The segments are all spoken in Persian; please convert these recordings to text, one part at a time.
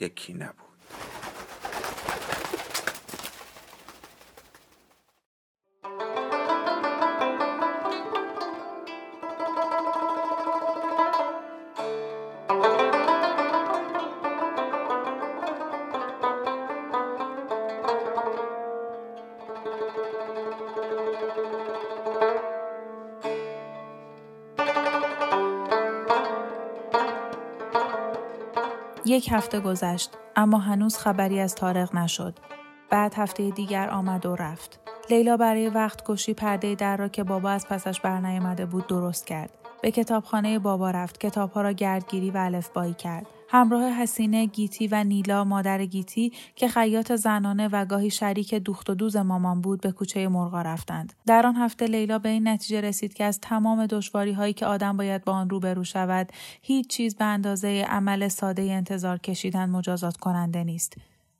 یکی نبود. یک هفته گذشت اما هنوز خبری از تارق نشد. بعد هفته دیگر آمد و رفت. لیلا برای وقت کشی پرده در را که بابا از پسش برنیامده بود درست کرد. به کتابخانه بابا رفت کتابها را گردگیری و الفبایی کرد همراه حسینه گیتی و نیلا مادر گیتی که خیاط زنانه و گاهی شریک دوخت و دوز مامان بود به کوچه مرغا رفتند. در آن هفته لیلا به این نتیجه رسید که از تمام دشواری هایی که آدم باید با آن روبرو شود هیچ چیز به اندازه عمل ساده انتظار کشیدن مجازات کننده نیست.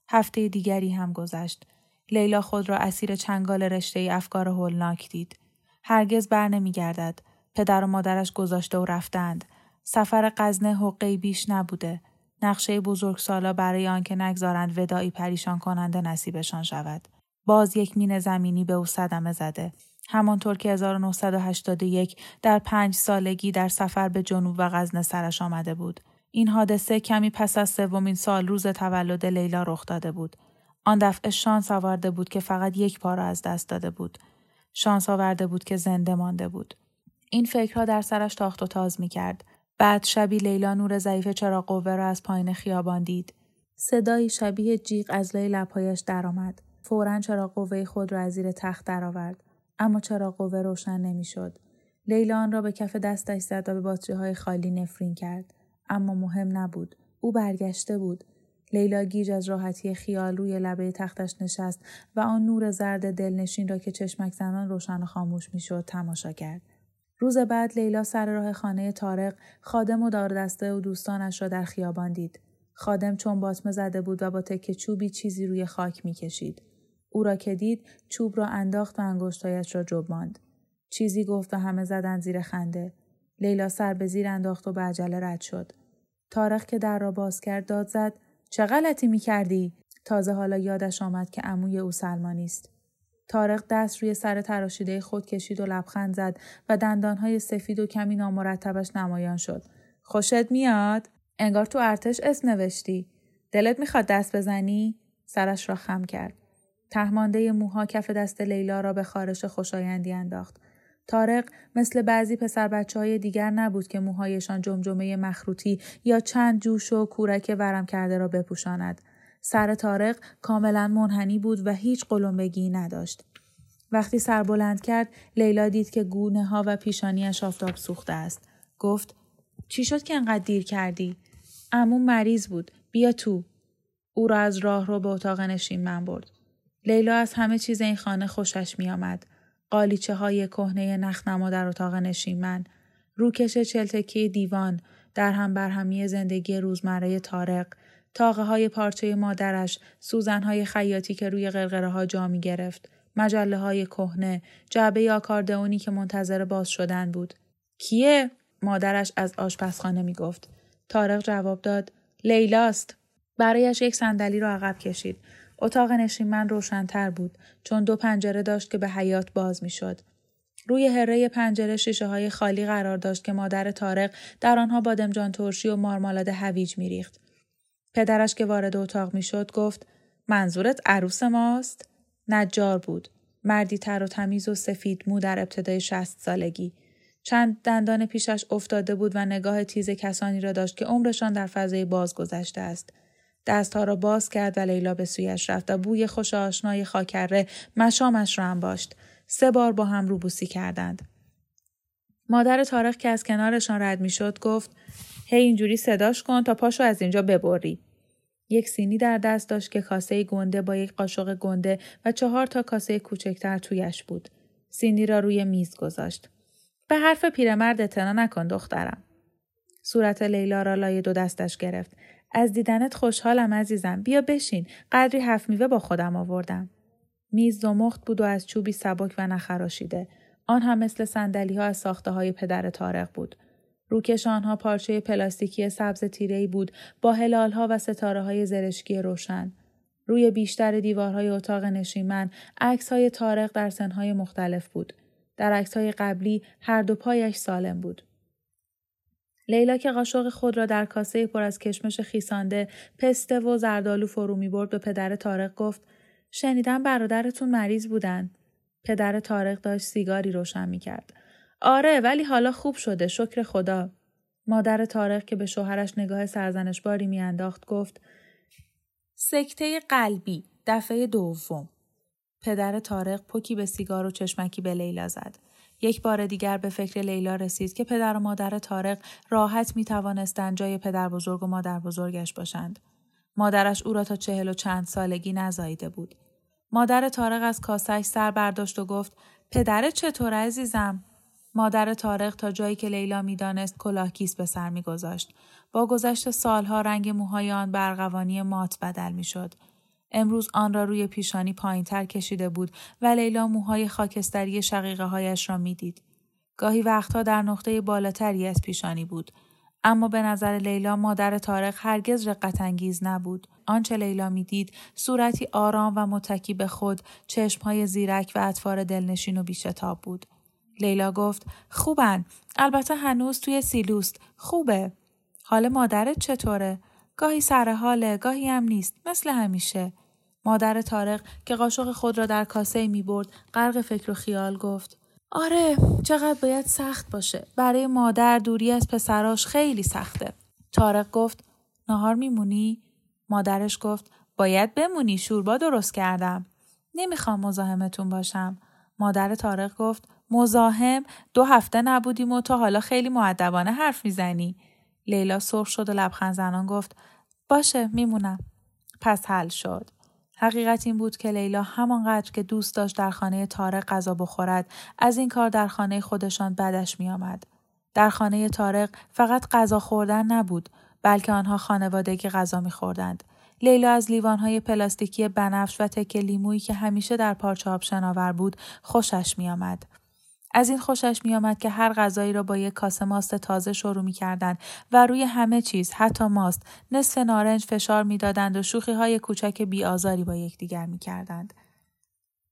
هفته دیگری هم گذشت. لیلا خود را اسیر چنگال رشته افکار هولناک دید. هرگز بر نمیگردد. پدر و مادرش گذاشته و رفتند. سفر قزنه حقی بیش نبوده. نقشه بزرگ سالا برای آنکه نگذارند ودایی پریشان کننده نصیبشان شود. باز یک مین زمینی به او صدمه زده. همانطور که 1981 در پنج سالگی در سفر به جنوب و غزنه سرش آمده بود. این حادثه کمی پس از سومین سال روز تولد لیلا رخ داده بود. آن دفعه شانس آورده بود که فقط یک پا را از دست داده بود. شانس آورده بود که زنده مانده بود. این فکرها در سرش تاخت و تاز می کرد. بعد شبی لیلا نور ضعیف چراغ قوه را از پایین خیابان دید. صدایی شبیه جیغ از لای لبهایش درآمد. فورا چراغ قوه خود را از زیر تخت درآورد. اما چراغ قوه روشن نمی‌شد. لیلا آن را به کف دستش زد و به باتری های خالی نفرین کرد. اما مهم نبود. او برگشته بود. لیلا گیج از راحتی خیال روی لبه تختش نشست و آن نور زرد دلنشین را که چشمک زنان روشن و خاموش می‌شد تماشا کرد. روز بعد لیلا سر راه خانه تارق خادم و داردسته و دوستانش را در خیابان دید. خادم چون باطمه زده بود و با تکه چوبی چیزی روی خاک می‌کشید. او را که دید چوب را انداخت و انگشتایش را جباند. چیزی گفت و همه زدن زیر خنده. لیلا سر به زیر انداخت و به عجله رد شد. تارق که در را باز کرد داد زد چه غلطی می کردی؟ تازه حالا یادش آمد که عموی او سلمانی است. تارق دست روی سر تراشیده خود کشید و لبخند زد و دندانهای سفید و کمی نامرتبش نمایان شد. خوشت میاد؟ انگار تو ارتش اسم نوشتی. دلت می‌خواد دست بزنی؟ سرش را خم کرد. تهمانده موها کف دست لیلا را به خارش خوشایندی انداخت. تارق مثل بعضی پسر بچه های دیگر نبود که موهایشان جمجمه مخروطی یا چند جوش و کورک ورم کرده را بپوشاند. سر تارق کاملا منحنی بود و هیچ قلمبگی نداشت. وقتی سر بلند کرد لیلا دید که گونه ها و پیشانیش آفتاب سوخته است. گفت چی شد که انقدر دیر کردی؟ امون مریض بود. بیا تو. او را از راه رو به اتاق نشین من برد. لیلا از همه چیز این خانه خوشش می آمد. قالیچه های کهنه نخنما در اتاق نشیمن، روکش چلتکی دیوان، در هم برهمی زندگی روزمره تارق، تاقه های پارچه مادرش، سوزن های خیاطی که روی غرغره ها جا می گرفت، مجله های کهنه، جعبه آکاردئونی که منتظر باز شدن بود. کیه؟ مادرش از آشپزخانه می گفت. تارق جواب داد لیلاست. برایش یک صندلی را عقب کشید. اتاق نشیمن روشنتر بود چون دو پنجره داشت که به حیات باز می شد. روی هره پنجره شیشه های خالی قرار داشت که مادر تارق در آنها بادمجان ترشی و مارمالاد هویج میریخت. پدرش که وارد اتاق می‌شد گفت منظورت عروس ماست؟ نجار بود. مردی تر و تمیز و سفید مو در ابتدای شست سالگی. چند دندان پیشش افتاده بود و نگاه تیز کسانی را داشت که عمرشان در فضای باز گذشته است. دستها را باز کرد و لیلا به سویش رفت و بوی خوش آشنای خاکره مشامش را انباشت. سه بار با هم روبوسی کردند. مادر تارق که از کنارشان رد می‌شد گفت هی اینجوری صداش کن تا پاشو از اینجا ببری. یک سینی در دست داشت که کاسه گنده با یک قاشق گنده و چهار تا کاسه کوچکتر تویش بود. سینی را روی میز گذاشت. به حرف پیرمرد اعتنا نکن دخترم. صورت لیلا را لای دو دستش گرفت. از دیدنت خوشحالم عزیزم. بیا بشین. قدری هفت میوه با خودم آوردم. میز زمخت بود و از چوبی سبک و نخراشیده. آن هم مثل سندلی ها از ساخته پدر تارق بود. روکش آنها پارچه پلاستیکی سبز تیرهی بود با هلالها و ستاره های زرشکی روشن. روی بیشتر دیوارهای اتاق نشیمن عکس های تارق در سنهای مختلف بود. در عکس های قبلی هر دو پایش سالم بود. لیلا که قاشق خود را در کاسه پر از کشمش خیسانده پسته و زردالو فرو می برد به پدر تارق گفت شنیدم برادرتون مریض بودن. پدر تارق داشت سیگاری روشن می کرد. آره ولی حالا خوب شده شکر خدا. مادر تارق که به شوهرش نگاه سرزنش باری میانداخت گفت سکته قلبی دفعه دوم. پدر تارق پوکی به سیگار و چشمکی به لیلا زد. یک بار دیگر به فکر لیلا رسید که پدر و مادر تارق راحت می توانستند جای پدر بزرگ و مادر بزرگش باشند. مادرش او را تا چهل و چند سالگی نزاییده بود. مادر تارق از کاسش سر برداشت و گفت پدر چطور عزیزم؟ مادر تارق تا جایی که لیلا می‌دانست کلاه کیس به سر میگذاشت با گذشت سالها رنگ موهای آن برقوانی مات بدل می‌شد امروز آن را روی پیشانی پایینتر کشیده بود و لیلا موهای خاکستری شقیقه هایش را می‌دید. گاهی وقتها در نقطه بالاتری از پیشانی بود. اما به نظر لیلا مادر تارق هرگز رقت انگیز نبود. آنچه لیلا می‌دید صورتی آرام و متکی به خود، چشمهای زیرک و اطفار دلنشین و بیشتاب بود. لیلا گفت خوبن. البته هنوز توی سیلوست. خوبه. حال مادرت چطوره؟ گاهی سر حاله، گاهی هم نیست. مثل همیشه. مادر تارق که قاشق خود را در کاسه می برد غرق فکر و خیال گفت آره چقدر باید سخت باشه برای مادر دوری از پسراش خیلی سخته تارق گفت نهار میمونی مادرش گفت باید بمونی شوربا درست کردم نمی‌خوام مزاحمتون باشم مادر تارق گفت مزاحم دو هفته نبودیم و تو حالا خیلی معدبانه حرف می‌زنی. لیلا سرخ شد و لبخند زنان گفت باشه میمونم. پس حل شد. حقیقت این بود که لیلا همانقدر که دوست داشت در خانه تارق غذا بخورد از این کار در خانه خودشان بدش میآمد. در خانه تارق فقط غذا خوردن نبود بلکه آنها خانوادگی غذا میخوردند. لیلا از لیوانهای پلاستیکی بنفش و تکه لیمویی که همیشه در پارچه آب شناور بود خوشش میآمد. از این خوشش میآمد که هر غذایی را با یک کاسه ماست تازه شروع می کردند و روی همه چیز حتی ماست نصف نارنج فشار می‌دادند و شوخی های کوچک بیآزاری با یکدیگر می کردند.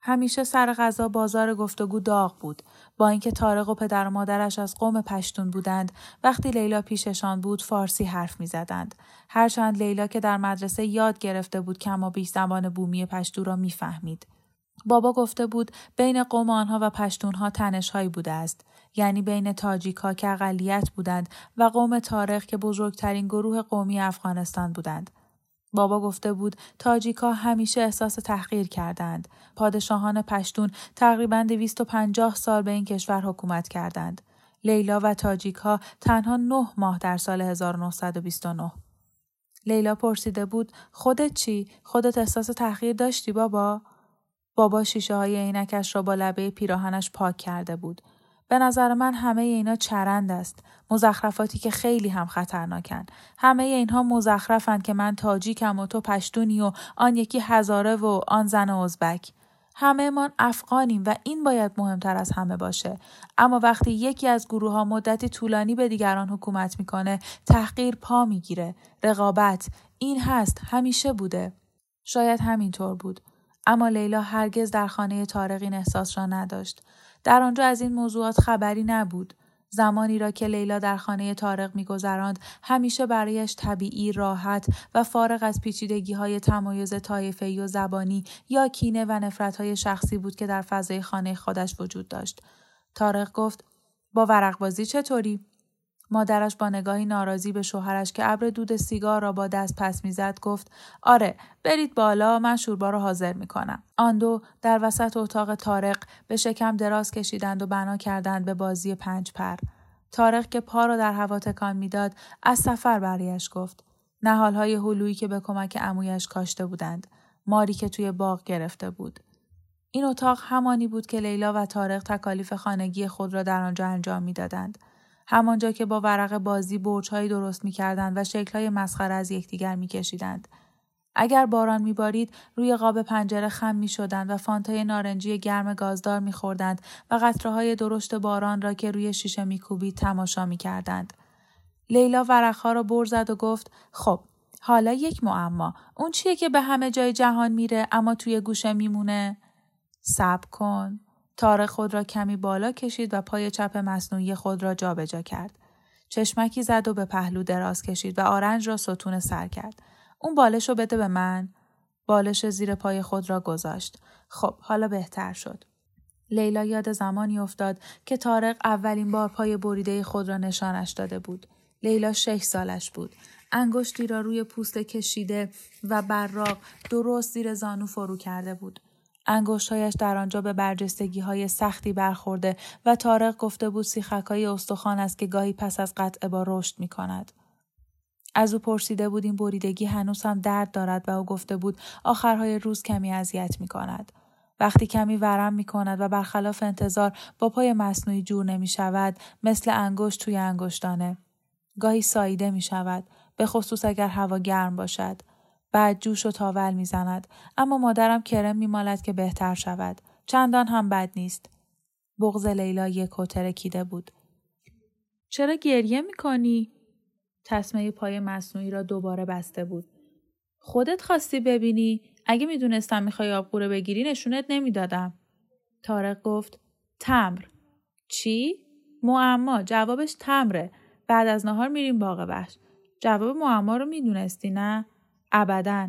همیشه سر غذا بازار گفتگو داغ بود. با اینکه تارق و پدر و مادرش از قوم پشتون بودند وقتی لیلا پیششان بود فارسی حرف می‌زدند. هرچند لیلا که در مدرسه یاد گرفته بود کما بیش زبان بومی پشتو را می‌فهمید. بابا گفته بود بین قوم آنها و پشتونها تنشهایی بوده است یعنی بین تاجیک که اقلیت بودند و قوم تاریخ که بزرگترین گروه قومی افغانستان بودند بابا گفته بود تاجیک ها همیشه احساس تحقیر کردند. پادشاهان پشتون تقریبا 250 سال به این کشور حکومت کردند. لیلا و تاجیک ها تنها نه ماه در سال 1929. لیلا پرسیده بود خودت چی؟ خودت احساس تحقیر داشتی بابا؟ بابا شیشه های عینکش را با لبه پیراهنش پاک کرده بود. به نظر من همه اینا چرند است. مزخرفاتی که خیلی هم خطرناکن. همه اینها مزخرفند که من تاجیکم و تو پشتونی و آن یکی هزاره و آن زن ازبک. همه من افغانیم و این باید مهمتر از همه باشه. اما وقتی یکی از گروه ها مدتی طولانی به دیگران حکومت می‌کنه تحقیر پا می‌گیره. رقابت. این هست. همیشه بوده. شاید همینطور بود. اما لیلا هرگز در خانه تارق این احساس را نداشت. در آنجا از این موضوعات خبری نبود. زمانی را که لیلا در خانه تارق میگذراند همیشه برایش طبیعی راحت و فارغ از پیچیدگی های تمایز طایفه و زبانی یا کینه و نفرت های شخصی بود که در فضای خانه خودش وجود داشت. تارق گفت با ورق بازی چطوری؟ مادرش با نگاهی ناراضی به شوهرش که ابر دود سیگار را با دست پس می‌زد گفت آره برید بالا من شوربا را حاضر می‌کنم. آن دو در وسط اتاق تارق به شکم دراز کشیدند و بنا کردند به بازی پنج پر. تارق که پا را در هوا تکان می‌داد از سفر برایش گفت. نهالهای هلویی که به کمک عمویش کاشته بودند. ماری که توی باغ گرفته بود. این اتاق همانی بود که لیلا و تارق تکالیف خانگی خود را در آنجا انجام می‌دادند. همانجا که با ورق بازی برجهایی درست می‌کردند و شکلهای مسخره از یکدیگر میکشیدند. اگر باران میبارید روی قاب پنجره خم می‌شدند و فانتای نارنجی گرم گازدار میخوردند و قطره های درشت باران را که روی شیشه میکوبید تماشا می‌کردند. لیلا ورقها را بر زد و گفت خب حالا یک معما اون چیه که به همه جای جهان میره اما توی گوشه میمونه؟ صبر کن. تار خود را کمی بالا کشید و پای چپ مصنوعی خود را جابجا جا کرد. چشمکی زد و به پهلو دراز کشید و آرنج را ستون سر کرد. اون بالش رو بده به من. بالش زیر پای خود را گذاشت. خب حالا بهتر شد. لیلا یاد زمانی افتاد که تارق اولین بار پای بریده خود را نشانش داده بود. لیلا شش سالش بود. انگشتی را روی پوست کشیده و براق درست زیر زانو فرو کرده بود. انگشتهایش در آنجا به برجستگی های سختی برخورده و تارق گفته بود سیخکای استخوان است که گاهی پس از قطع با رشد می کند. از او پرسیده بود این بریدگی هنوز هم درد دارد و او گفته بود آخرهای روز کمی اذیت می کند. وقتی کمی ورم می کند و برخلاف انتظار با پای مصنوعی جور نمی شود مثل انگشت توی انگشتانه. گاهی ساییده می شود به خصوص اگر هوا گرم باشد. بعد جوش و تاول می‌زند. اما مادرم کرم میمالد که بهتر شود. چندان هم بد نیست. بغز لیلا یک کیده بود. چرا گریه می‌کنی؟ تسمه پای مصنوعی را دوباره بسته بود. خودت خواستی ببینی؟ اگه می‌دونستم می‌خوای آبقوره بگیری نشونت نمی‌دادم. تارق گفت تمر. چی؟ معما. جوابش تمره. بعد از نهار میریم باغ وحش. جواب معما رو می‌دونستی نه؟ ابدا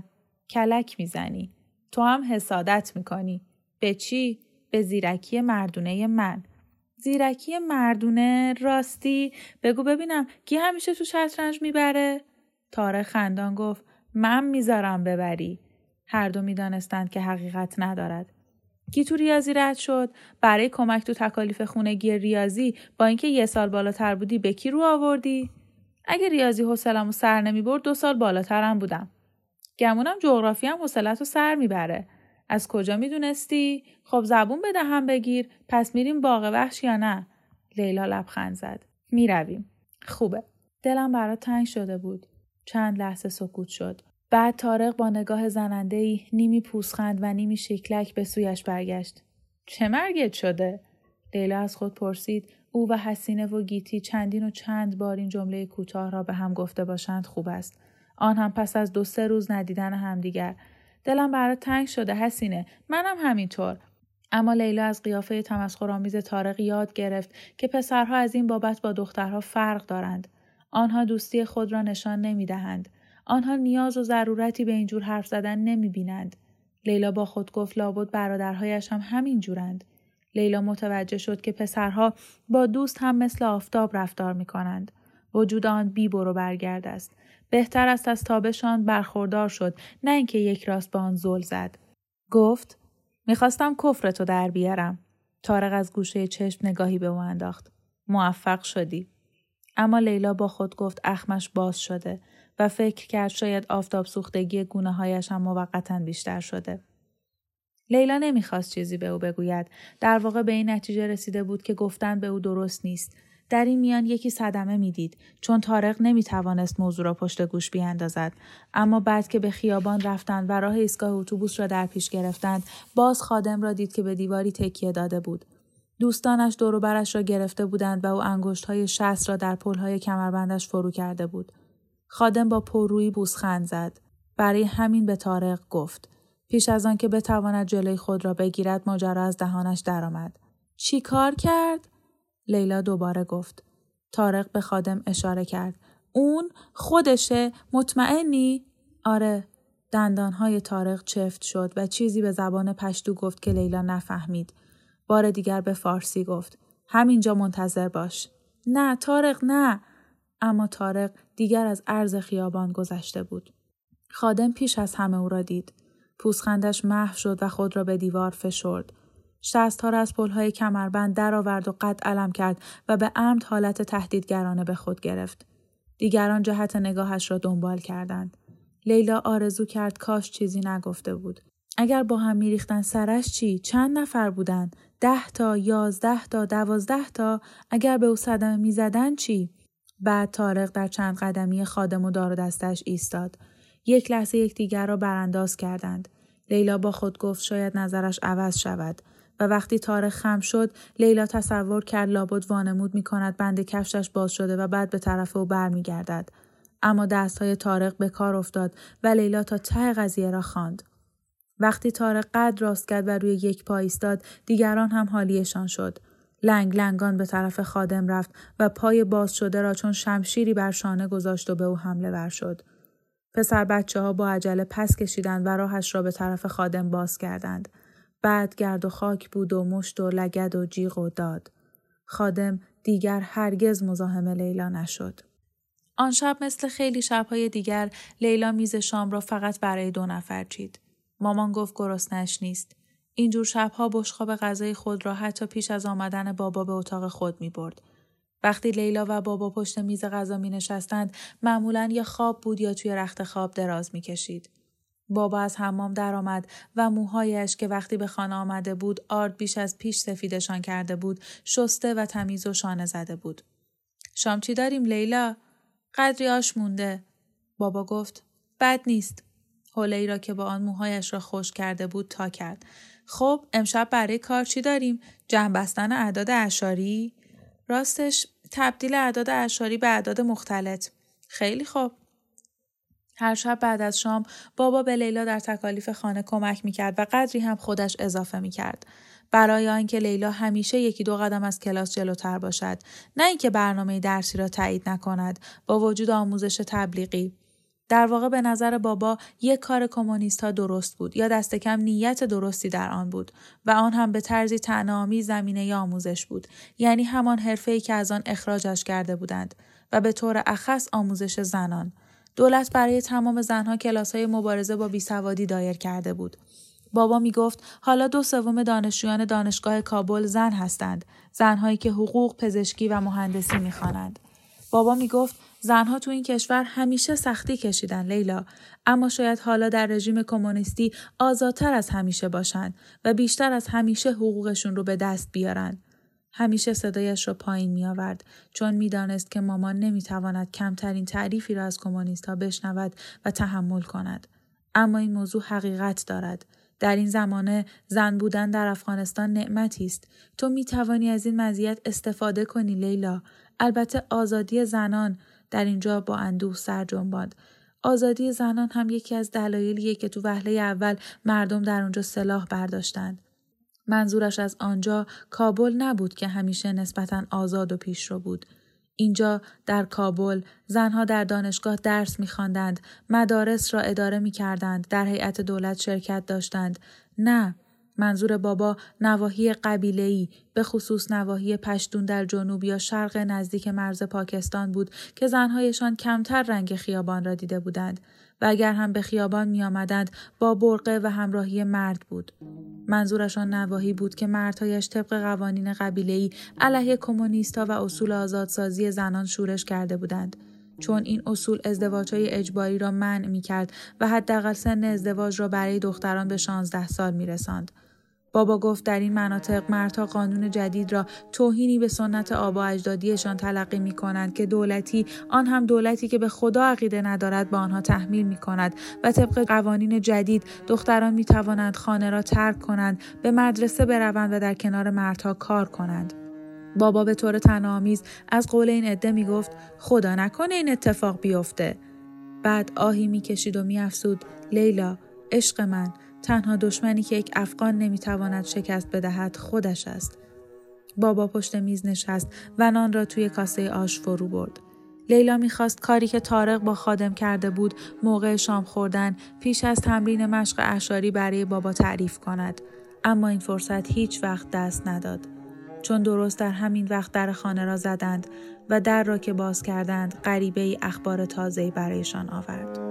کلک می‌زنی. تو هم حسادت می‌کنی. به چی؟ به زیرکی مردونه من. زیرکی مردونه راستی. بگو ببینم کی همیشه تو شطرنج می‌بره؟ تاره خندان گفت من می‌ذارم ببری. هر دو می‌دانستند که حقیقت ندارد. کی تو ریاضی رد شد؟ برای کمک تو تکالیف خونگی ریاضی با اینکه یه سال بالاتر بودی به کی رو آوردی؟ اگه ریاضی حوصله‌مو سر نمی‌برد دو سال بالاترم بودم. گمونم جغرافی هم حوصلت رو سر می‌بره. از کجا می‌دونستی؟ خب زبون بده هم بگیر. پس میریم باغ وحش یا نه؟ لیلا لبخند زد. می‌رویم. خوبه. دلم برات تنگ شده بود. چند لحظه سکوت شد. بعد تارق با نگاه زننده ای نیمی پوسخند و نیمی شکلک به سویش برگشت. چه مرگت شده؟ لیلا از خود پرسید او و حسینه و گیتی چندین و چند بار این جمله کوتاه را به هم گفته باشند خوب است. آن هم پس از دو سه روز ندیدن همدیگر دلم برات تنگ شده حسینه منم همینطور اما لیلا از قیافه تمسخرآمیز تارق یاد گرفت که پسرها از این بابت با دخترها فرق دارند آنها دوستی خود را نشان نمی دهند. آنها نیاز و ضرورتی به اینجور حرف زدن نمی بینند. لیلا با خود گفت لابد برادرهایش هم همین جورند. لیلا متوجه شد که پسرها با دوست هم مثل آفتاب رفتار می کنند. وجود آن بی برو برگرد است. بهتر است از تابشان برخوردار شد نه اینکه یک راست به آن زل زد گفت می‌خواستم کفرتو در بیارم تارق از گوشه چشم نگاهی به او انداخت موفق شدی اما لیلا با خود گفت اخمش باز شده و فکر کرد شاید آفتاب سوختگی گونه هایش هم موقتا بیشتر شده. لیلا نمی‌خواست چیزی به او بگوید. در واقع به این نتیجه رسیده بود که گفتن به او درست نیست. در این میان یکی صدمه می‌دید چون تارق نمی توانست موضوع را پشت گوش بیاندازد. اما بعد که به خیابان رفتند و راه ایستگاه اتوبوس را در پیش گرفتند باز خادم را دید که به دیواری تکیه داده بود. دوستانش دوروبرش را گرفته بودند و او انگشت های شست را در های کمربندش فرو کرده بود. خادم با پررویی بوسخند زد. برای همین به تارق گفت پیش از آن که بتواند جلوی خود را بگیرد ماجرا از دهانش درآمد. چی کار کرد؟ لیلا دوباره گفت. تارق به خادم اشاره کرد. اون خودشه مطمئنی؟ آره. دندانهای تارق چفت شد و چیزی به زبان پشتو گفت که لیلا نفهمید. بار دیگر به فارسی گفت. همینجا منتظر باش. نه تارق نه. اما تارق دیگر از عرض خیابان گذشته بود. خادم پیش از همه او را دید. پوسخندش محو شد و خود را به دیوار فشرد. شست را از پلهای کمربند درآورد و قد علم کرد و به عمد حالت تهدیدگرانه به خود گرفت. دیگران جهت نگاهش را دنبال کردند. لیلا آرزو کرد کاش چیزی نگفته بود. اگر با هم میریختن سرش چی؟ چند نفر بودن؟ ده تا، یازده تا، دوازده تا؟ اگر به او صدمه می‌زدن چی؟ بعد تارق در چند قدمی خادم و دار دستش ایستاد. یک لحظه یکدیگر را برانداز کردند. لیلا با خود گفت شاید نظرش عوض شود و وقتی تارق خم شد لیلا تصور کرد لابد وانمود می کند بند کفشش باز شده و بعد به طرف او برمیگردد اما دستهای تارق به کار افتاد و لیلا تا ته قضیه را خواند وقتی تارق قد راست کرد و روی یک پا ایستاد دیگران هم حالیشان شد لنگ لنگان به طرف خادم رفت و پای باز شده را چون شمشیری بر شانه گذاشت و به او حمله ور شد. پسر بچه ها با عجله پس کشیدند و راهش را به طرف خادم باز کردند. بعد گرد و خاک بود و مشت و لگد و جیغ و داد. خادم دیگر هرگز مزاحم لیلا نشد. آن شب مثل خیلی شبهای دیگر لیلا میز شام را فقط برای دو نفر چید. مامان گفت گرسنش نیست. اینجور شبها بشخاب غذای خود را حتی پیش از آمدن بابا به اتاق خود می برد. وقتی لیلا و بابا پشت میز غذا می نشستند معمولا یا خواب بود یا توی رخت خواب دراز می کشید. بابا از حمام درآمد و موهایش که وقتی به خانه آمده بود آرد بیش از پیش سفیدشان کرده بود شسته و تمیز و شانه زده بود. شام چی داریم لیلا؟ قدری آش مونده. بابا گفت بد نیست. حوله را که با آن موهایش را خوش کرده بود تا کرد. خب امشب برای کار چی داریم؟ جمع بستن اعداد اشاری؟ راستش تبدیل اعداد اشاری به اعداد مختلط. خیلی خوب. هر شب بعد از شام بابا به لیلا در تکالیف خانه کمک می‌کرد و قدری هم خودش اضافه می‌کرد. برای آنکه لیلا همیشه یکی دو قدم از کلاس جلوتر باشد نه اینکه برنامه درسی را تایید نکند با وجود آموزش تبلیغی در واقع به نظر بابا یک کار کمونیست ها درست بود یا دست کم نیت درستی در آن بود و آن هم به طرزی تنامی زمینه آموزش بود یعنی همان حرفه‌ای که از آن اخراجش کرده بودند و به طور اخص آموزش زنان دولت برای تمام زنها کلاس های مبارزه با بیسوادی دایر کرده بود. بابا می گفت حالا دو سوم دانشجویان دانشگاه کابل زن هستند زنهایی که حقوق پزشکی و مهندسی می‌خوانند. بابا می گفت زنها تو این کشور همیشه سختی کشیدن لیلا. اما شاید حالا در رژیم کمونیستی آزادتر از همیشه باشند و بیشتر از همیشه حقوقشون رو به دست بیارن. همیشه صدایش را پایین می آورد چون می‌دانست که مامان نمی‌تواند کمترین تعریفی را از کمونیست ها بشنود و تحمل کند. اما این موضوع حقیقت دارد. در این زمانه زن بودن در افغانستان نعمتی است. تو می توانی از این مزیت استفاده کنی لیلا. البته آزادی زنان در اینجا با اندوه سر جنباند. آزادی زنان هم یکی از دلایلیه که تو وهله اول مردم در اونجا سلاح برداشتند. منظورش از آنجا کابل نبود که همیشه نسبتا آزاد و پیشرو بود. اینجا در کابل زنها در دانشگاه درس میخواندند، مدارس را اداره می‌کردند، در هیئت دولت شرکت داشتند. نه، منظور بابا نواحی قبیله‌ای به خصوص نواحی پشتون در جنوب یا شرق نزدیک مرز پاکستان بود که زنهایشان کمتر رنگ خیابان را دیده بودند و اگر هم به خیابان می آمدند با برقه و همراهی مرد بود. منظورشان نواحی بود که مردهایش طبق قوانین قبیله‌ای علیه کمونیستا و اصول آزادسازی زنان شورش کرده بودند. چون این اصول ازدواجهای اجباری را منع می کرد و حداقل سن ازدواج را برای دختران به 16 سال می رساند. بابا گفت در این مناطق مردها قانون جدید را توهینی به سنت آبا اجدادیشان تلقی می کنند که دولتی آن هم دولتی که به خدا عقیده ندارد با آنها تحمیل می کند و طبق قوانین جدید دختران می توانند خانه را ترک کنند به مدرسه بروند و در کنار مردها کار کنند. بابا به طور تنامیز از قول این عده می گفت خدا نکنه این اتفاق بیفته. بعد آهی می کشید و می افسود لیلا عشق من تنها دشمنی که یک افغان نمی‌تواند شکست بدهد خودش است. بابا پشت میز نشست و نان را توی کاسه آش فرو برد. لیلا می‌خواست کاری که تارق با خادم کرده بود موقع شام خوردن پیش از تمرین مشق اشاری برای بابا تعریف کند. اما این فرصت هیچ وقت دست نداد. چون درست در همین وقت در خانه را زدند و در را که باز کردند غریبه اخبار تازه‌ای برایشان آورد.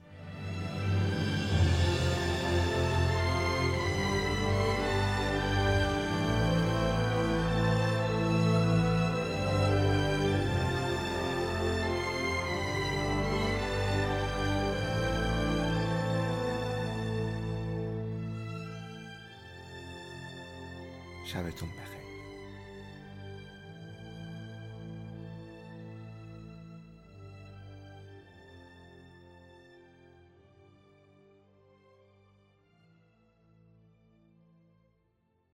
sabes.